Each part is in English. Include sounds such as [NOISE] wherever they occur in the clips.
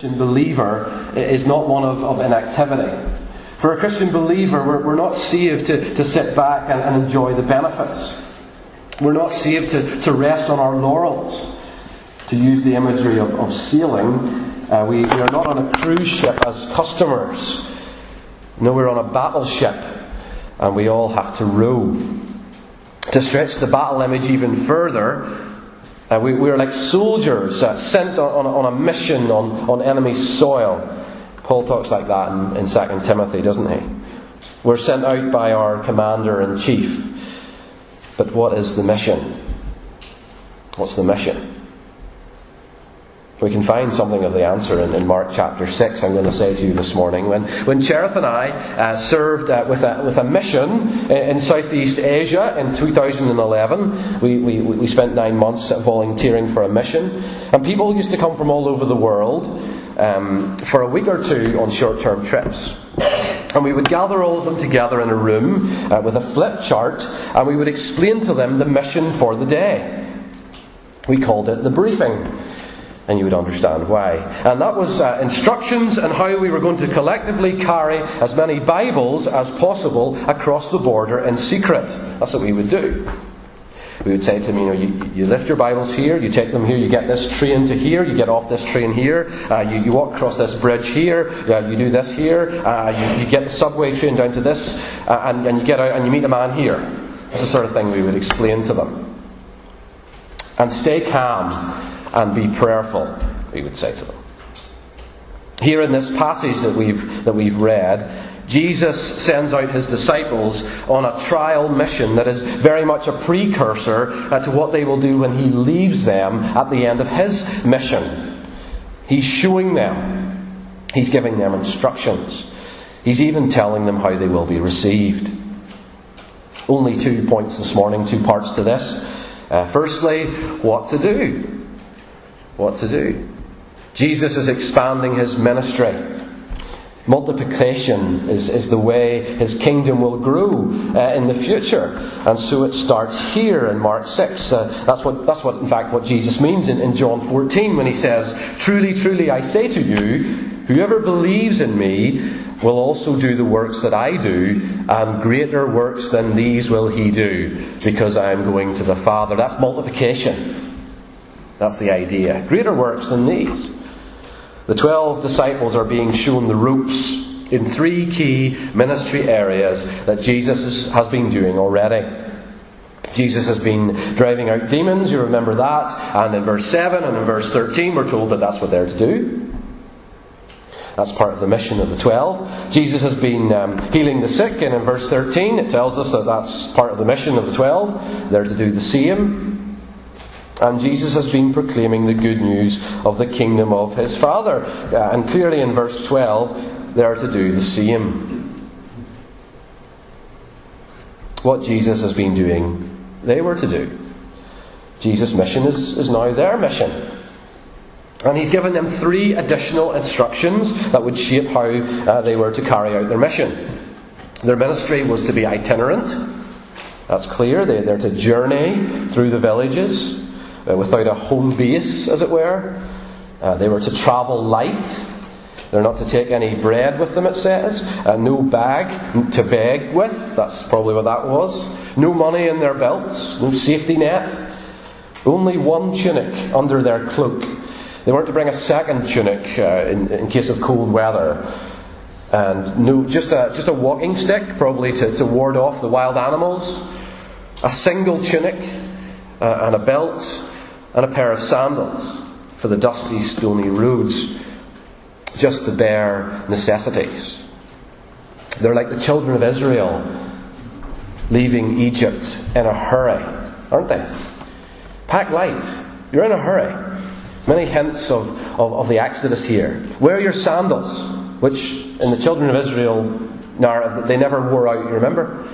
Believer is not one of, of inactivity. For a Christian believer, we're, we're not saved to, to sit back and, and, enjoy the benefits. We're not saved to, to rest on our laurels. To use the imagery of, of sailing, uh, we, we are not on a cruise ship as customers. No, we're on a battleship, and we all have to row. To stretch the battle image even further, uh, we, we, are like soldiers uh, sent on, on, on, a mission on, on enemy soil. Paul talks like that in, in 2 Timothy, doesn't he? We're sent out by our commander in chief. But what is the mission? What's the mission? We can find something of the answer in, in, Mark chapter 6, I'm going to say to you this morning. When, when Cherith and I uh, served uh, with, a, with a mission in, in, Southeast Asia in 2011, we, we, we spent nine months volunteering for a mission. And people used to come from all over the world um, for a week or two on short term trips. And we would gather all of them together in a room uh, with a flip chart, and we would explain to them the mission for the day. We called it the briefing and you would understand why. And that was uh, instructions on how we were going to collectively carry as many Bibles as possible across the border in secret. That's what we would do. We would say to them, you know, you, you lift your Bibles here, you take them here, you get this train to here, you get off this train here, uh, you, you walk across this bridge here, uh, you do this here, uh, you, you, get the subway train down to this, uh, and, and you get out and you meet a man here. That's the sort of thing we would explain to them. And stay calm and be prayerful, we would say to them. Here in this passage that we've, that we've read, Jesus sends out his disciples on a trial mission that is very much a precursor uh, to what they will do when he leaves them at the end of his mission. He's showing them, he's giving them instructions, he's even telling them how they will be received. Only two points this morning, two parts to this. Uh, firstly, what to do what to do. Jesus is expanding his ministry. Multiplication is, is the way his kingdom will grow uh, in the future. And so it starts here in Mark 6. Uh, that's, what, that's what, in fact, what Jesus means in, in John 14 when he says, Truly, truly, I say to you, whoever believes in me will also do the works that I do, and greater works than these will he do, because I am going to the Father. That's multiplication. That's the idea. Greater works than these. The twelve disciples are being shown the ropes in three key ministry areas that Jesus has been doing already. Jesus has been driving out demons, you remember that. And in verse 7 and in verse 13, we're told that that's what they're to do. That's part of the mission of the twelve. Jesus has been um, healing the sick, and in verse 13, it tells us that that's part of the mission of the twelve. They're to do the same. And Jesus has been proclaiming the good news of the kingdom of his Father. Uh, and clearly in verse 12, they are to do the same. What Jesus has been doing, they were to do. Jesus' mission is, is now their mission. And he's given them three additional instructions that would shape how uh, they were to carry out their mission. Their ministry was to be itinerant. That's clear. They, they're to journey through the villages uh, without a home base, as it were. Uh, they were to travel light. They're not to take any bread with them, it says. Uh, no bag to beg with. That's probably what that was. No money in their belts. No safety net. Only one tunic under their cloak. They weren't to bring a second tunic uh, in, in case of cold weather and no, just a, just a walking stick, probably to, to ward off the wild animals, a single tunic, uh, and a belt, and a pair of sandals for the dusty, stony roads. Just the bare necessities. They're like the children of Israel leaving Egypt in a hurry, aren't they? Pack light. You're in a hurry. Many hints of, of, of the Exodus here. Wear your sandals, which in the children of Israel narrative they never wore out, you remember?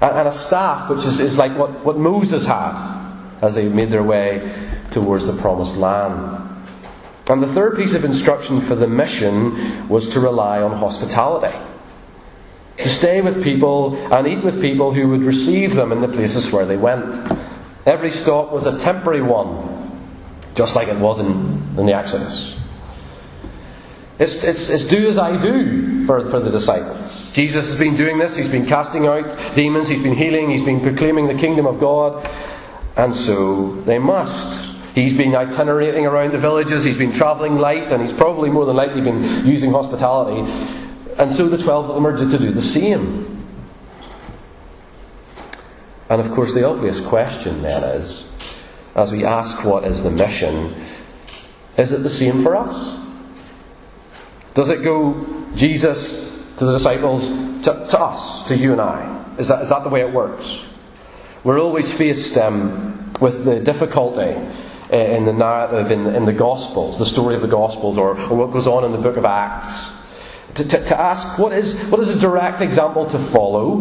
And, and a staff, which is, is like what, what Moses had as they made their way towards the promised land. And the third piece of instruction for the mission was to rely on hospitality. To stay with people and eat with people who would receive them in the places where they went. Every stop was a temporary one, just like it was in, in the Exodus. It's, it's, it's do as I do for, for the disciples. Jesus has been doing this. He's been casting out demons. He's been healing. He's been proclaiming the kingdom of God. And so they must. He's been itinerating around the villages. He's been travelling light. And he's probably more than likely been using hospitality. And so the twelve of them are to do the same. And of course, the obvious question then is as we ask what is the mission, is it the same for us? Does it go Jesus to the disciples to, to us, to you and I? Is that, is that the way it works? We're always faced um, with the difficulty Uh, in the narrative in the, in the Gospels, the story of the Gospels, or, or what goes on in the book of Acts, to, to, to ask what is, what is a direct example to follow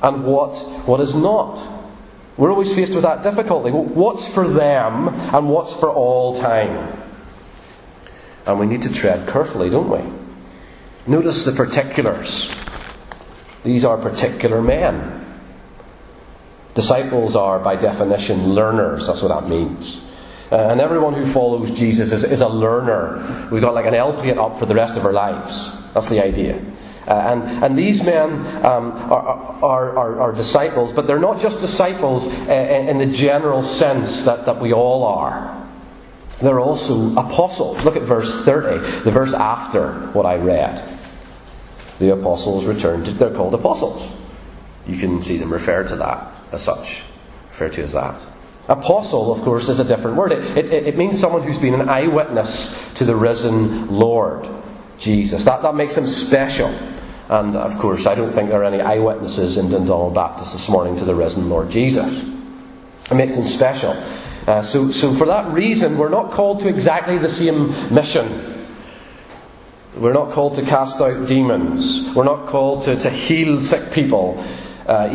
and what, what is not. We're always faced with that difficulty. What's for them and what's for all time? And we need to tread carefully, don't we? Notice the particulars. These are particular men. Disciples are, by definition, learners. That's what that means. Uh, and everyone who follows Jesus is, is a learner. We've got like an L up for the rest of our lives. That's the idea. Uh, and, and these men um, are, are, are, are, disciples, but they're not just disciples uh, in the general sense that, that we all are. They're also apostles. Look at verse 30, the verse after what I read. The apostles returned. To, they're called apostles. You can see them referred to that as such, referred to as that. Apostle, of course, is a different word. It, it, it means someone who's been an eyewitness to the risen Lord, Jesus. That, that makes them special. And of course, I don't think there are any eyewitnesses in Dundonald Baptist this morning to the risen Lord Jesus. It makes them special. Uh, so, so, for that reason, we're not called to exactly the same mission. We're not called to cast out demons. We're not called to, to heal sick people. Uh,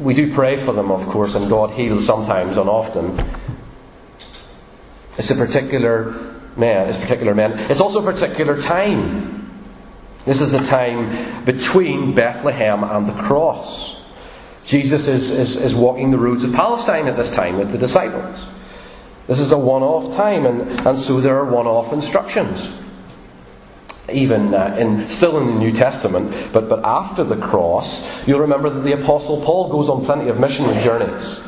we do pray for them, of course, and God heals sometimes and often. It's a particular man. It's particular man. It's also a particular time. This is the time between Bethlehem and the cross. Jesus is, is, is walking the roads of Palestine at this time with the disciples. This is a one off time, and, and so there are one off instructions. Even uh, in, still in the New Testament, but, but after the cross, you'll remember that the Apostle Paul goes on plenty of missionary journeys.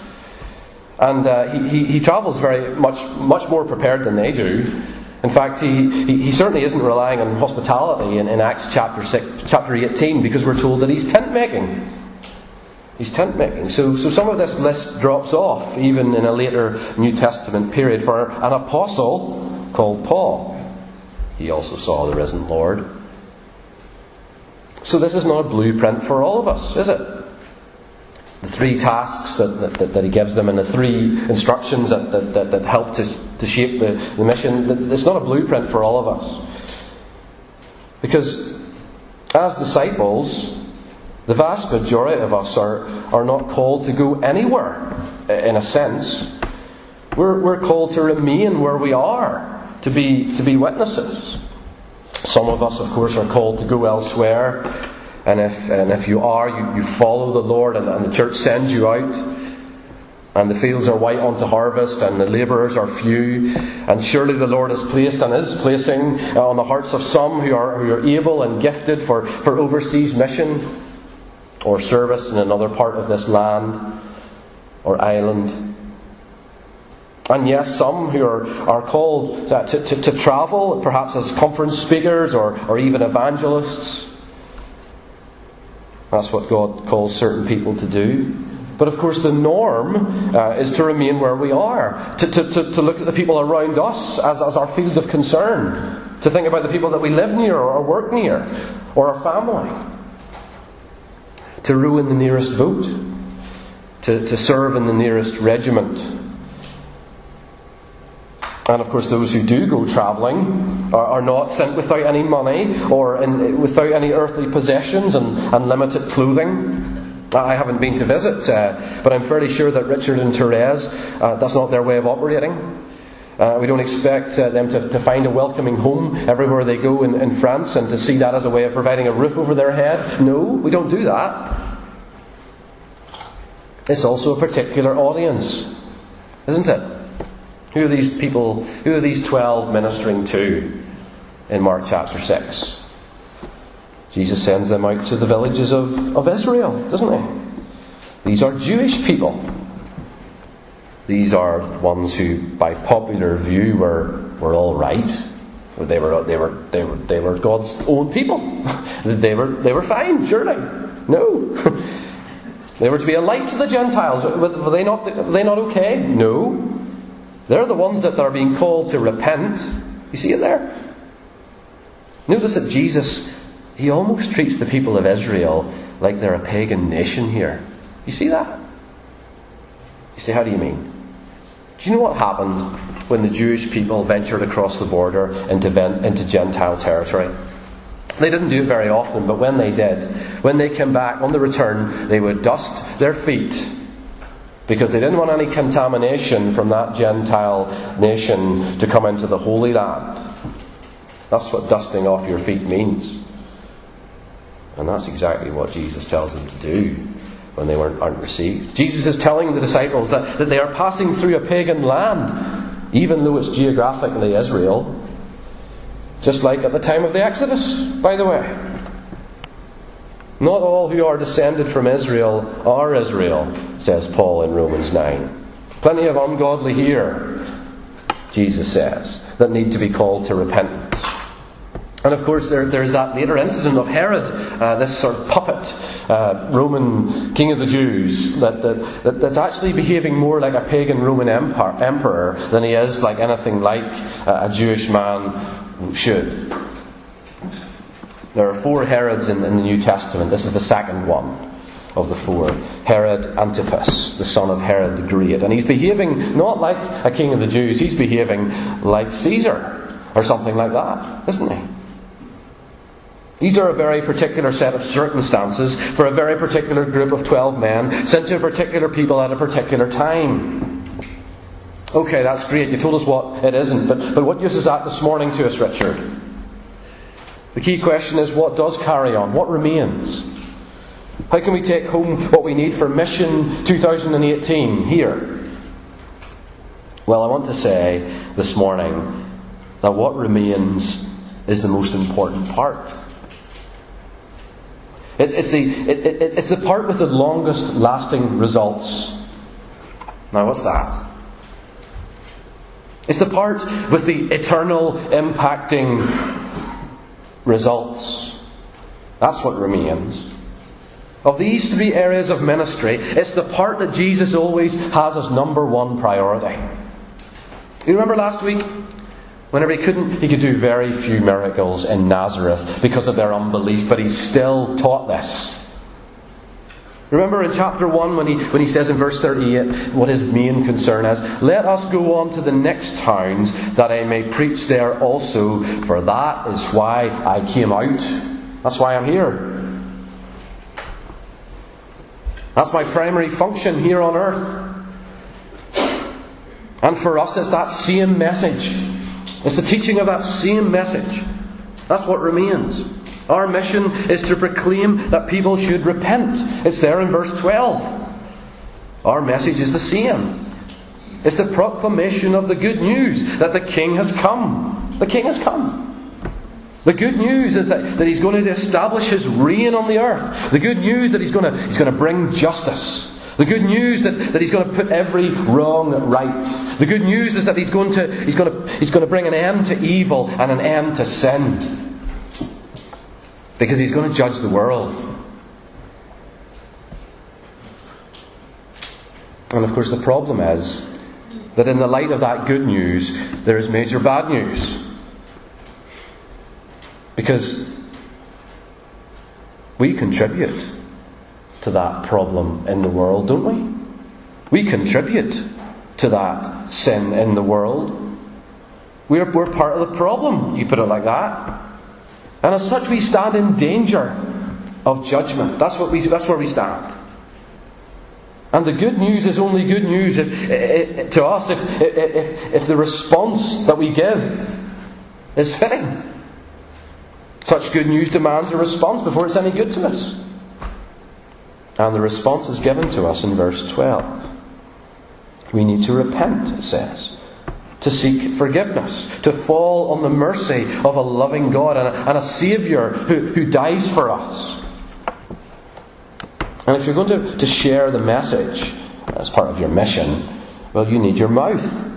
And uh, he, he, he travels very much, much more prepared than they do. In fact, he, he, he, certainly isn't relying on hospitality in, in Acts chapter, 6, chapter 18 because we're told that he's tent making. He's tent making. So, so some of this list drops off, even in a later New Testament period, for an apostle called Paul. He also saw the risen Lord. So this is not a blueprint for all of us, is it? the three tasks that, that, that, he gives them and the three instructions that, that, that, help to, to shape the, the mission, it's not a blueprint for all of us. Because as disciples, the vast majority of us are, are not called to go anywhere, in a sense. We're, we're called to remain where we are, to be, to be witnesses. Some of us, of course, are called to go elsewhere and if, and if you are, you, you follow the Lord, and, and the church sends you out, and the fields are white unto harvest, and the labourers are few, and surely the Lord has placed and is placing uh, on the hearts of some who are, who are able and gifted for, for overseas mission or service in another part of this land or island. And yes, some who are, are called to, to, to travel, perhaps as conference speakers or, or even evangelists. That's what God calls certain people to do. But of course, the norm uh, is to remain where we are, to, to, to, to, look at the people around us as, as our field of concern, to think about the people that we live near or work near, or our family, to row in the nearest boat, to, to serve in the nearest regiment, and of course, those who do go travelling are, are, not sent without any money or in, without any earthly possessions and, and, limited clothing. I haven't been to visit, uh, but I'm fairly sure that Richard and Therese, uh, that's not their way of operating. Uh, we don't expect uh, them to, to, find a welcoming home everywhere they go in, in France and to see that as a way of providing a roof over their head. No, we don't do that. It's also a particular audience, isn't it? Who are these people, who are these 12 ministering to? in Mark chapter 6. Jesus sends them out to the villages of, of Israel, doesn't he? These are Jewish people. These are ones who, by popular view, were, were all right. They were, they, were, they, were, they were God's own people. [LAUGHS] they, were, they were fine, surely. No. [LAUGHS] they were to be a light to the Gentiles. Were they not, were they not okay? No. They're the ones that are being called to repent. You see it there? Notice that Jesus, he almost treats the people of Israel like they're a pagan nation here. You see that? You say, how do you mean? Do you know what happened when the Jewish people ventured across the border into, into Gentile territory? They didn't do it very often, but when they did, when they came back on the return, they would dust their feet because they didn't want any contamination from that Gentile nation to come into the Holy Land. That's what dusting off your feet means. And that's exactly what Jesus tells them to do when they aren't received. Jesus is telling the disciples that, that they are passing through a pagan land, even though it's geographically Israel. Just like at the time of the Exodus, by the way. Not all who are descended from Israel are Israel, says Paul in Romans 9. Plenty of ungodly here, Jesus says, that need to be called to repentance. And of course, there, there's that later incident of Herod, uh, this sort of puppet uh, Roman king of the Jews, that, that, that's actually behaving more like a pagan Roman empire, emperor than he is like anything like a Jewish man should. There are four Herods in, in the New Testament. This is the second one of the four. Herod Antipas, the son of Herod the Great. And he's behaving not like a king of the Jews, he's behaving like Caesar or something like that, isn't he? These are a very particular set of circumstances for a very particular group of 12 men sent to a particular people at a particular time. Okay, that's great. You told us what it isn't, but, but what use is that this morning to us, Richard? The key question is what does carry on? What remains? How can we take home what we need for Mission 2018 here? Well, I want to say this morning that what remains is the most important part. It's, it's, the, it, it, it's the part with the longest lasting results. Now, what's that? It's the part with the eternal impacting results. That's what remains. Of these three areas of ministry, it's the part that Jesus always has as number one priority. You remember last week? Whenever he couldn't, he could do very few miracles in Nazareth because of their unbelief, but he still taught this. Remember in chapter 1 when he, when he says in verse 38 what his main concern is? Let us go on to the next towns that I may preach there also, for that is why I came out. That's why I'm here. That's my primary function here on earth. And for us, it's that same message. It's the teaching of that same message. That's what remains. Our mission is to proclaim that people should repent. It's there in verse 12. Our message is the same. It's the proclamation of the good news that the King has come. The King has come. The good news is that, that he's going to establish his reign on the earth. The good news that he's going to, he's going to bring justice. The good news that, that he's going to put every wrong right. The good news is that he's going, to, he's, going to, he's going to bring an end to evil and an end to sin. Because he's going to judge the world. And of course, the problem is that in the light of that good news, there is major bad news. Because we contribute to that problem in the world, don't we? We contribute to that sin in the world. We're, we're part of the problem, you put it like that. And as such, we stand in danger of judgment. That's, what we, that's where we stand. And the good news is only good news if, if, to us if, if, if the response that we give is fitting. Such good news demands a response before it's any good to us. And the response is given to us in verse 12. We need to repent, it says. To seek forgiveness, to fall on the mercy of a loving God and a, and a Saviour who, who dies for us. And if you're going to, to share the message as part of your mission, well, you need your mouth.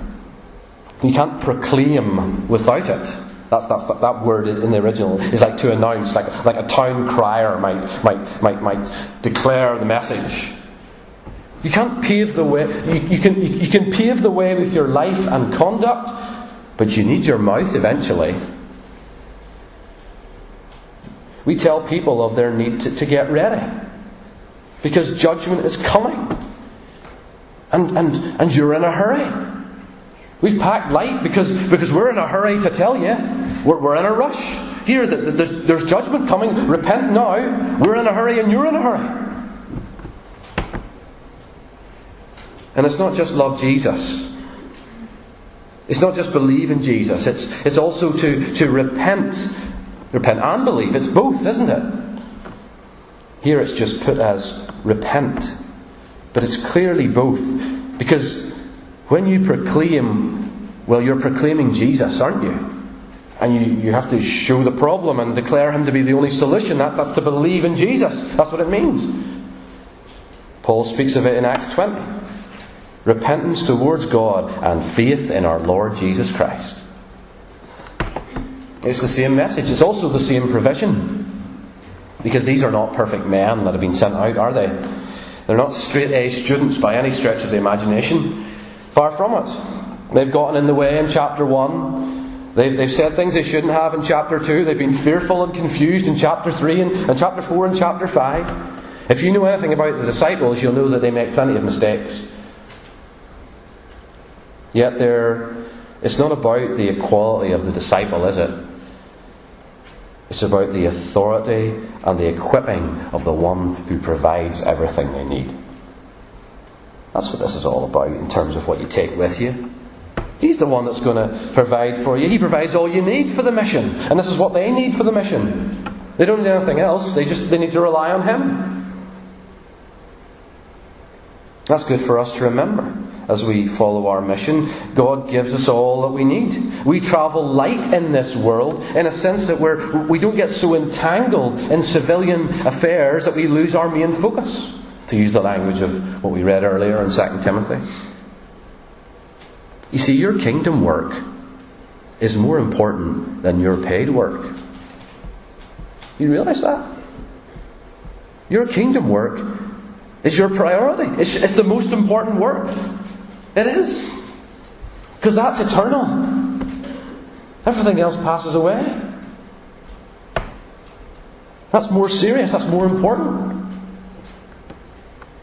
You can't proclaim without it. That's, that's, that, that word in the original is like to announce, like, like a town crier might, might, might, might declare the message. You can't pave the way. You, you, can, you can pave the way with your life and conduct, but you need your mouth eventually. We tell people of their need to, to get ready because judgment is coming. And, and, and you're in a hurry. We've packed light because, because we're in a hurry to tell you. We're, we're in a rush. Here, there's, there's judgment coming. Repent now. We're in a hurry and you're in a hurry. And it's not just love Jesus. It's not just believe in Jesus. It's, it's also to, to repent. Repent and believe. It's both, isn't it? Here it's just put as repent. But it's clearly both. Because when you proclaim, well, you're proclaiming Jesus, aren't you? And you, you have to show the problem and declare him to be the only solution. That, that's to believe in Jesus. That's what it means. Paul speaks of it in Acts 20 repentance towards God, and faith in our Lord Jesus Christ. It's the same message. It's also the same provision. Because these are not perfect men that have been sent out, are they? They're not straight A students by any stretch of the imagination. Far from it. They've gotten in the way in chapter 1. They've, they've said things they shouldn't have in chapter 2. They've been fearful and confused in chapter 3 and, and chapter 4 and chapter 5. If you know anything about the disciples, you'll know that they make plenty of mistakes. Yet there, it's not about the equality of the disciple, is it? It's about the authority and the equipping of the one who provides everything they need. That's what this is all about in terms of what you take with you. He's the one that's going to provide for you. He provides all you need for the mission. And this is what they need for the mission. They don't need anything else. They just they need to rely on him. That's good for us to remember as we follow our mission. God gives us all that we need. We travel light in this world in a sense that we're, we don't get so entangled in civilian affairs that we lose our main focus, to use the language of what we read earlier in 2 Timothy. You see, your kingdom work is more important than your paid work. You realize that? Your kingdom work is your priority. It's, it's the most important work. It is. Because that's eternal. Everything else passes away. That's more serious, that's more important.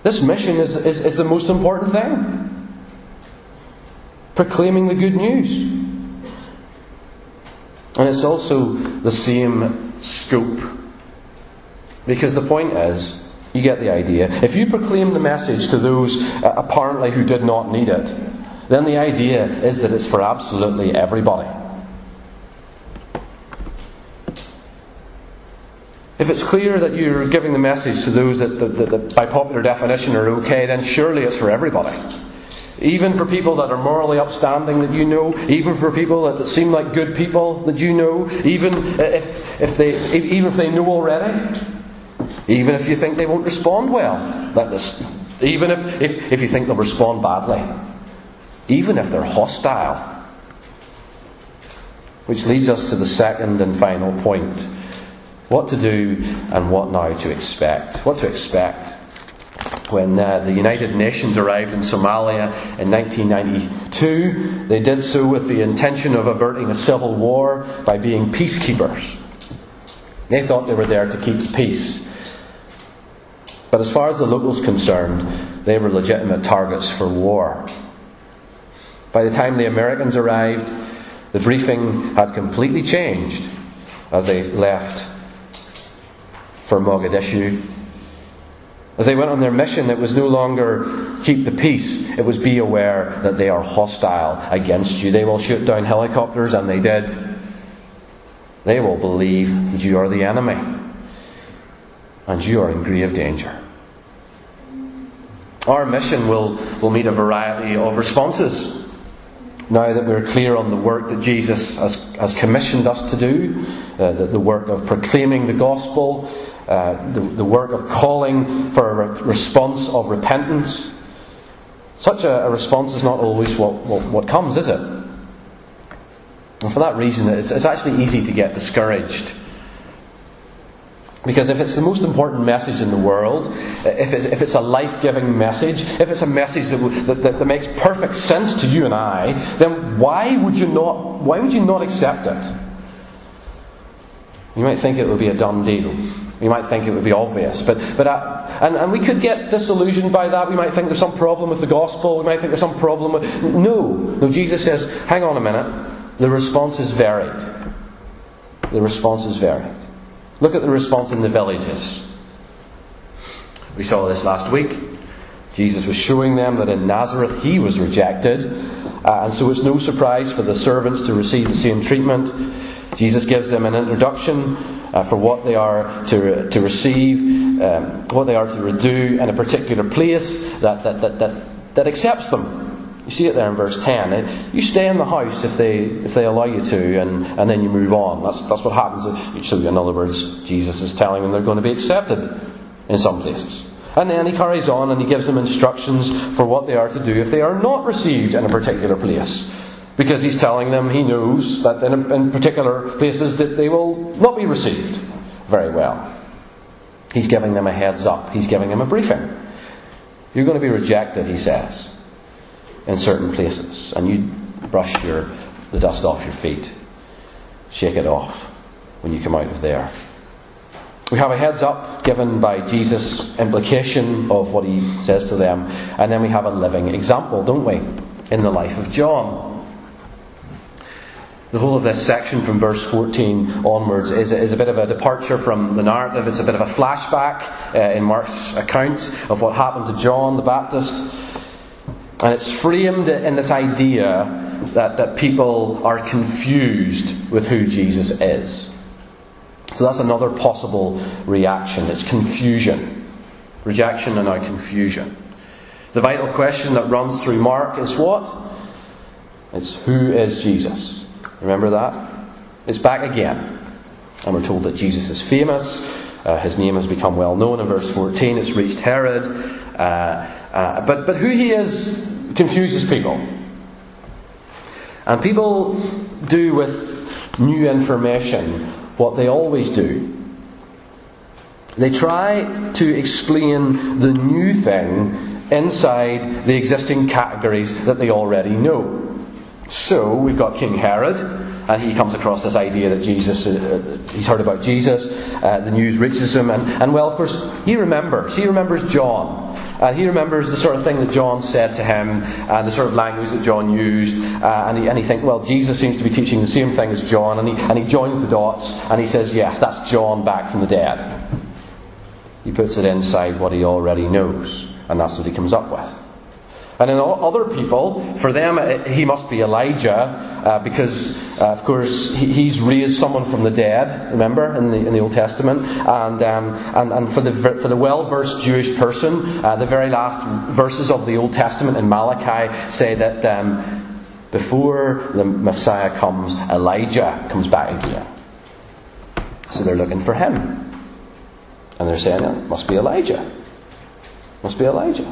This mission is, is, is the most important thing. Proclaiming the good news. And it's also the same scope. Because the point is, you get the idea. If you proclaim the message to those uh, apparently who did not need it, then the idea is that it's for absolutely everybody. If it's clear that you're giving the message to those that, that, that, by popular definition are okay, then surely it's for everybody. Even for people that are morally upstanding that you know, even for people that, that seem like good people that you know, even if, if they, even if they know already. Even if you think they won't respond well. This, even if, if, if you think they'll respond badly. Even if they're hostile. Which leads us to the second and final point. What to do and what now to expect. What to expect. When uh, the United Nations arrived in Somalia in 1992, they did so with the intention of averting a civil war by being peacekeepers. They thought they were there to keep peace. But as far as the locals concerned, they were legitimate targets for war. By the time the Americans arrived, the briefing had completely changed as they left for Mogadishu. As they went on their mission, it was no longer keep the peace, it was be aware that they are hostile against you. They will shoot down helicopters, and they did. They will believe that you are the enemy and you are in grave danger. Our mission will, will meet a variety of responses. now that we're clear on the work that Jesus has, has commissioned us to do, uh, the, the, work of proclaiming the gospel, uh, the, the, work of calling for a re- response of repentance, such a, a, response is not always what, what, what comes, is it? And for that reason, it's, it's actually easy to get discouraged because if it's the most important message in the world, if, it, if it's a life giving message, if it's a message that, that, that, makes perfect sense to you and I, then why would you not, why would you not accept it? You might think it would be a done deal. You might think it would be obvious. But, but uh, and, and we could get disillusioned by that. We might think there's some problem with the gospel. We might think there's some problem with. No. No, Jesus says, hang on a minute. The response is varied. The response is varied. Look at the response in the villages. We saw this last week. Jesus was showing them that in Nazareth he was rejected, uh, and so it's no surprise for the servants to receive the same treatment. Jesus gives them an introduction uh, for what they are to, to receive, um, what they are to do in a particular place that, that, that, that, that accepts them. You see it there in verse 10. You stay in the house if they, if they allow you to, and, and then you move on. That's, that's what happens. So, in other words, Jesus is telling them they're going to be accepted in some places. And then he carries on and he gives them instructions for what they are to do if they are not received in a particular place. Because he's telling them he knows that in, in particular places that they will not be received very well. He's giving them a heads up. He's giving them a briefing. You're going to be rejected, he says in certain places, and you brush your, the dust off your feet, shake it off when you come out of there. We have a heads up given by Jesus' implication of what he says to them, and then we have a living example, don't we, in the life of John. The whole of this section from verse 14 onwards is, is a bit of a departure from the narrative. It's a bit of a flashback uh, in Mark's account of what happened to John the Baptist. And it's framed in this idea that, that people are confused with who Jesus is. So that's another possible reaction. It's confusion. Rejection and now confusion. The vital question that runs through Mark is what? It's who is Jesus? Remember that? It's back again. And we're told that Jesus is famous. Uh, his name has become well known in verse 14. It's reached Herod. Uh, uh, but, but who he is confuses people. And people do with new information what they always do. They try to explain the new thing inside the existing categories that they already know. So we've got King Herod, and he comes across this idea that Jesus, uh, he's heard about Jesus, uh, the news reaches him, and, and well, of course, he remembers. He remembers John. Uh, he remembers the sort of thing that John said to him and the sort of language that John used. Uh, and, he, and he thinks, well, Jesus seems to be teaching the same thing as John. And he, and he joins the dots and he says, yes, that's John back from the dead. He puts it inside what he already knows. And that's what he comes up with. And in other people, for them, he must be Elijah uh, because, uh, of course, he, he's raised someone from the dead, remember, in the, in the Old Testament. And, um, and, and for the, for the well versed Jewish person, uh, the very last verses of the Old Testament in Malachi say that um, before the Messiah comes, Elijah comes back again. So they're looking for him. And they're saying, it must be Elijah. Must be Elijah.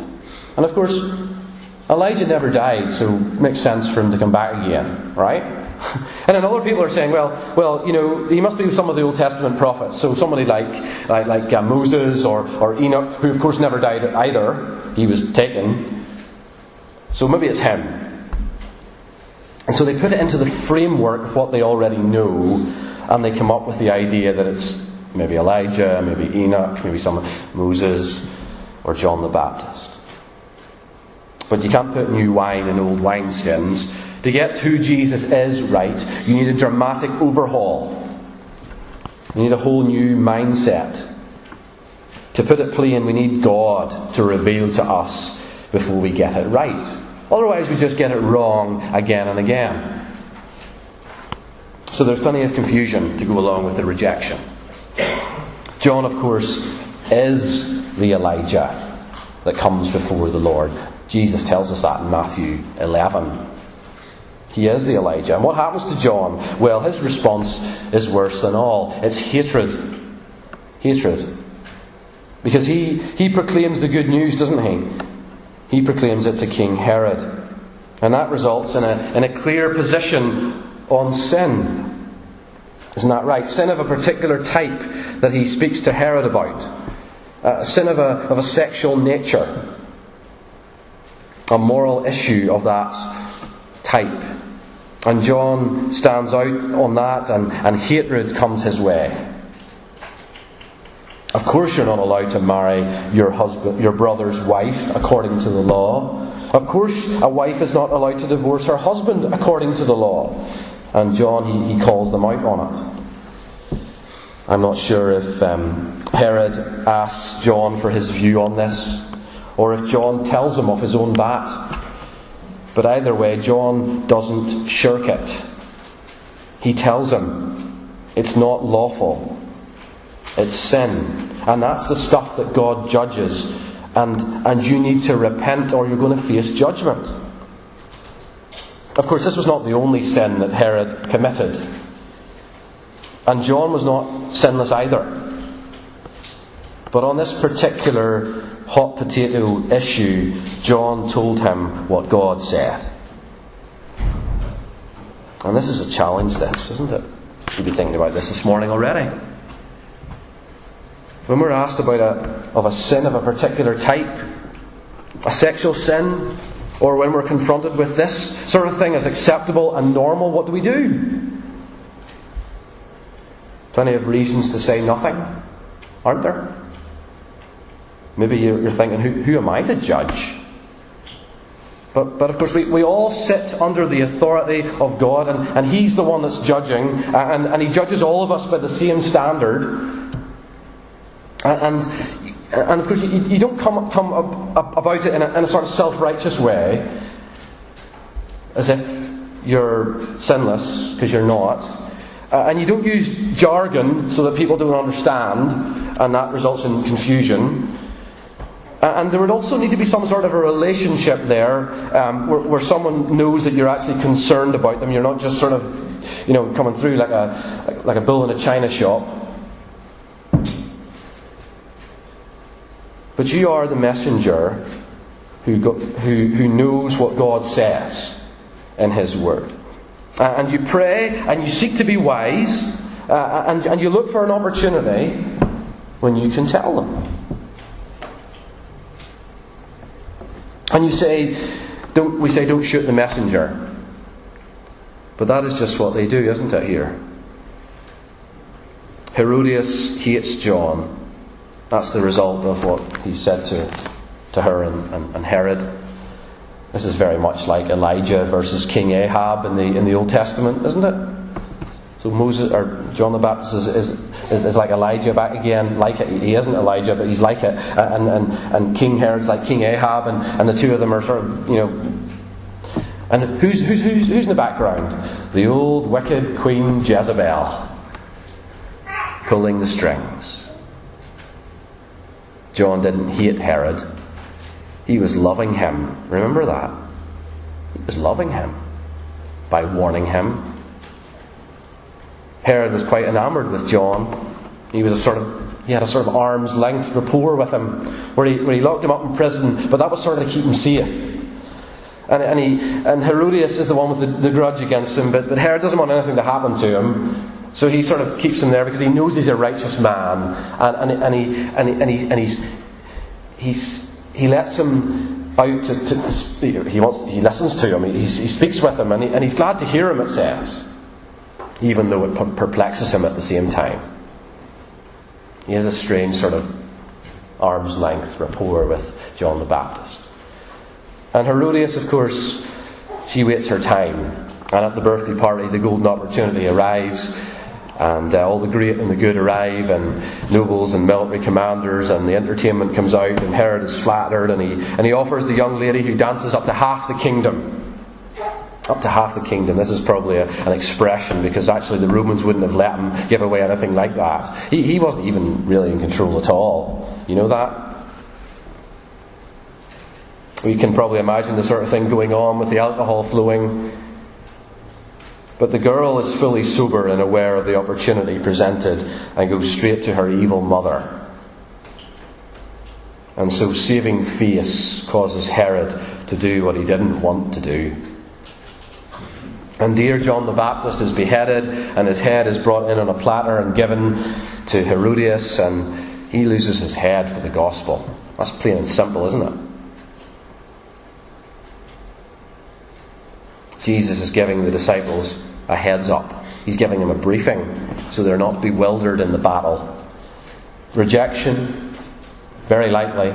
And of course, Elijah never died, so it makes sense for him to come back again, right? [LAUGHS] And then other people are saying, well, well, you know, he must be some of the Old Testament prophets. So somebody like like, like uh, Moses or, or Enoch, who of course never died either. He was taken. So maybe it's him. And so they put it into the framework of what they already know, and they come up with the idea that it's maybe Elijah, maybe Enoch, maybe some Moses, or John the Baptist. But you can't put new wine in old wineskins. To get who Jesus is right, you need a dramatic overhaul. You need a whole new mindset. To put it plain, we need God to reveal to us before we get it right. Otherwise, we just get it wrong again and again. So there's plenty of confusion to go along with the rejection. John, of course, is the Elijah that comes before the Lord. Jesus tells us that in Matthew 11. He is the Elijah. And what happens to John? Well, his response is worse than all it's hatred. Hatred. Because he, he proclaims the good news, doesn't he? He proclaims it to King Herod. And that results in a, in a clear position on sin. Isn't that right? Sin of a particular type that he speaks to Herod about. A sin of a, of a sexual nature. A moral issue of that type. And John stands out on that, and, and hatred comes his way. Of course, you're not allowed to marry your husband, your brother's wife according to the law. Of course, a wife is not allowed to divorce her husband according to the law. And John, he, he calls them out on it. I'm not sure if um, Herod asks John for his view on this, or if John tells him off his own bat. But either way, John doesn't shirk it. He tells him it's not lawful, it's sin. And that's the stuff that God judges. And, and you need to repent or you're going to face judgment. Of course, this was not the only sin that Herod committed. And John was not sinless either. But on this particular hot potato issue, John told him what God said. And this is a challenge, this, isn't it? You should be thinking about this this morning already. When we're asked about a, of a sin of a particular type, a sexual sin, or when we're confronted with this sort of thing as acceptable and normal, what do we do? Plenty of reasons to say nothing, aren't there? Maybe you're thinking, who, who am I to judge? But, but of course, we, we all sit under the authority of God, and, and He's the one that's judging, and, and He judges all of us by the same standard. And, and of course, you, you don't come, come up, up about it in a, in a sort of self righteous way, as if you're sinless, because you're not. Uh, and you don't use jargon so that people don't understand, and that results in confusion. Uh, and there would also need to be some sort of a relationship there um, where, where, someone knows that you're actually concerned about them. You're not just sort of, you know, coming through like a, like a bull in a china shop. But you are the messenger who, who, who knows what God says in His Word. Uh, and you pray and you seek to be wise uh, and, and you look for an opportunity when you can tell them. And you say, don't, we say, don't shoot the messenger. But that is just what they do, isn't it, here? Herodias hates John that's the result of what he said to, to her and, and, and Herod. This is very much like Elijah versus King Ahab in the, in the Old Testament, isn't it? So Moses or John the Baptist is, is, is, is, like Elijah back again, like it. He isn't Elijah, but he's like it. And, and, and King Herod's like King Ahab, and, and the two of them are sort of, you know. And who's, who's, who's, who's in the background? The old wicked Queen Jezebel pulling the strings. John didn't hate Herod. He was loving him. Remember that? He was loving him by warning him. Herod was quite enamored with John. He was a sort of he had a sort of arm's length rapport with him, where he, where he locked him up in prison, but that was sort of to keep him safe. And, and, he, and Herodias is the one with the, the grudge against him, but, but Herod doesn't want anything to happen to him. So he sort of keeps him there because he knows he's a righteous man, and, and, and, he, and, he, and, he, and he's, he's, he lets him out to, to, to. He, wants, he listens to him, he, he speaks with him, and, he, and he's glad to hear him, it says, even though it perplexes him at the same time. He has a strange sort of arm's length rapport with John the Baptist. And Herodias, of course, she waits her time. And at the birthday party, the golden opportunity arrives and uh, all the great and the good arrive, and nobles and military commanders, and the entertainment comes out, and Herod is flattered, and he, and he offers the young lady who dances up to half the kingdom. Up to half the kingdom. This is probably a, an expression because actually the Romans wouldn't have let him give away anything like that. He, he wasn't even really in control at all. You know that? We can probably imagine the sort of thing going on with the alcohol flowing But the girl is fully sober and aware of the opportunity presented and goes straight to her evil mother. And so saving face causes Herod to do what he didn't want to do. And dear John the Baptist is beheaded, and his head is brought in on a platter and given to Herodias, and he loses his head for the gospel. That's plain and simple, isn't it? Jesus is giving the disciples a heads up. He's giving them a briefing so they're not bewildered in the battle. Rejection, very likely.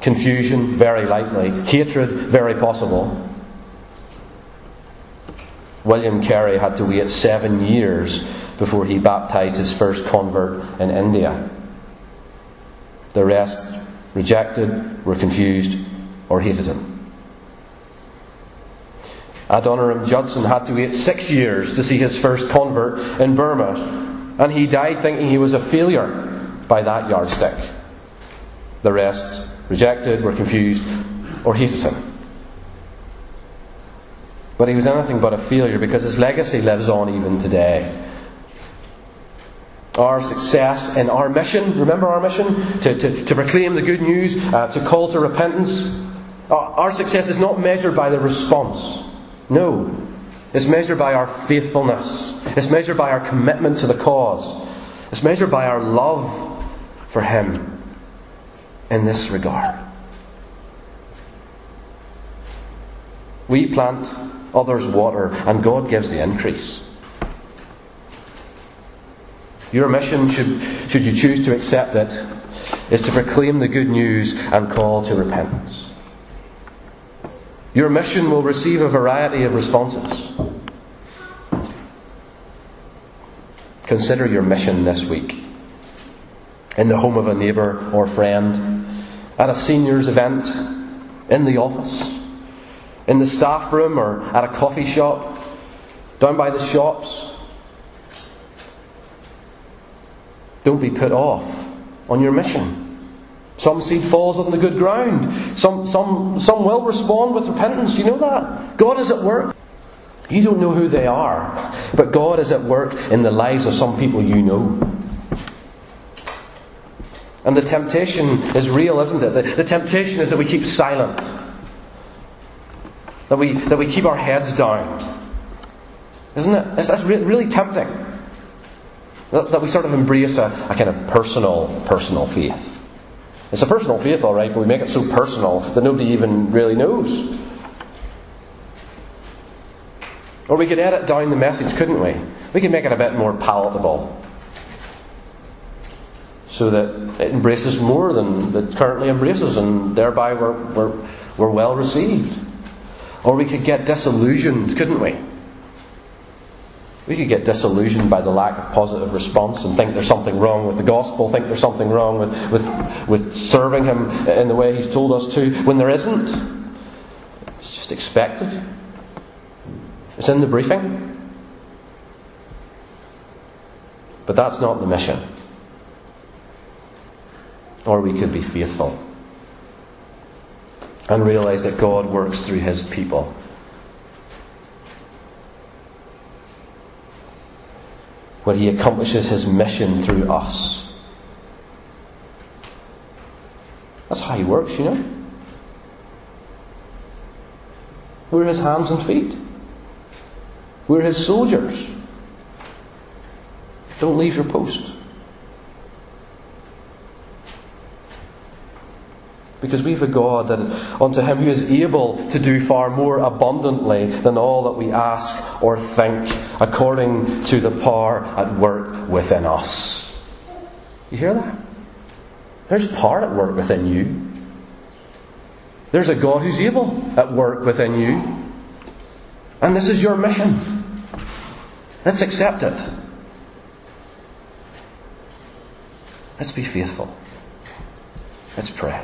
Confusion, very likely. Hatred, very possible. William Carey had to wait seven years before he baptized his first convert in India. The rest rejected, were confused, or hated him. Adoniram Judson had to wait six years to see his first convert in Burma, and he died thinking he was a failure by that yardstick. The rest rejected, were confused, or hated him. But he was anything but a failure because his legacy lives on even today. Our success in our mission, remember our mission? To, to, to proclaim the good news, uh, to call to repentance. Our success is not measured by the response. No. It's measured by our faithfulness. It's measured by our commitment to the cause. It's measured by our love for Him in this regard. We plant Oh, others water, and God gives the increase. Your mission, should, should you choose to accept it, is to proclaim the good news and call to repentance. Your mission will receive a variety of responses. Consider your mission this week. In the home of a neighbour or friend, at a seniors event, in the office, in the staff room or at a coffee shop, down by the shops. Don't be put off on your mission. Some seed falls on the good ground. Some, some, some will respond with repentance. Do You know that? God is at work. You don't know who they are, but God is at work in the lives of some people you know. And the temptation is real, isn't it? The, the temptation is that we keep silent. That we, that we keep our heads down. Isn't it? That's re- really tempting. That, that, we sort of embrace a, a kind of personal, personal faith. It's a personal faith, all right, but we make it so personal that nobody even really knows. Or we could edit down the message, couldn't we? We could make it a bit more palatable. So that it embraces more than it currently embraces, and thereby we're, we're, we're well received. Or we could get disillusioned, couldn't we? We could get disillusioned by the lack of positive response and think there's something wrong with the gospel, think there's something wrong with, with, with serving Him in the way He's told us to, when there isn't. It's just expected. It's in the briefing. But that's not the mission. Or we could be faithful and realize that God works through His people. Where He accomplishes His mission through us. That's how He works, you know. We're His hands and feet. We're His soldiers. Don't leave your post. Because we have a God that unto him who is able to do far more abundantly than all that we ask or think, according to the power at work within us. You hear that? There's power at work within you. There's a God who's able at work within you. And this is your mission. Let's accept it. Let's be faithful. Let's pray.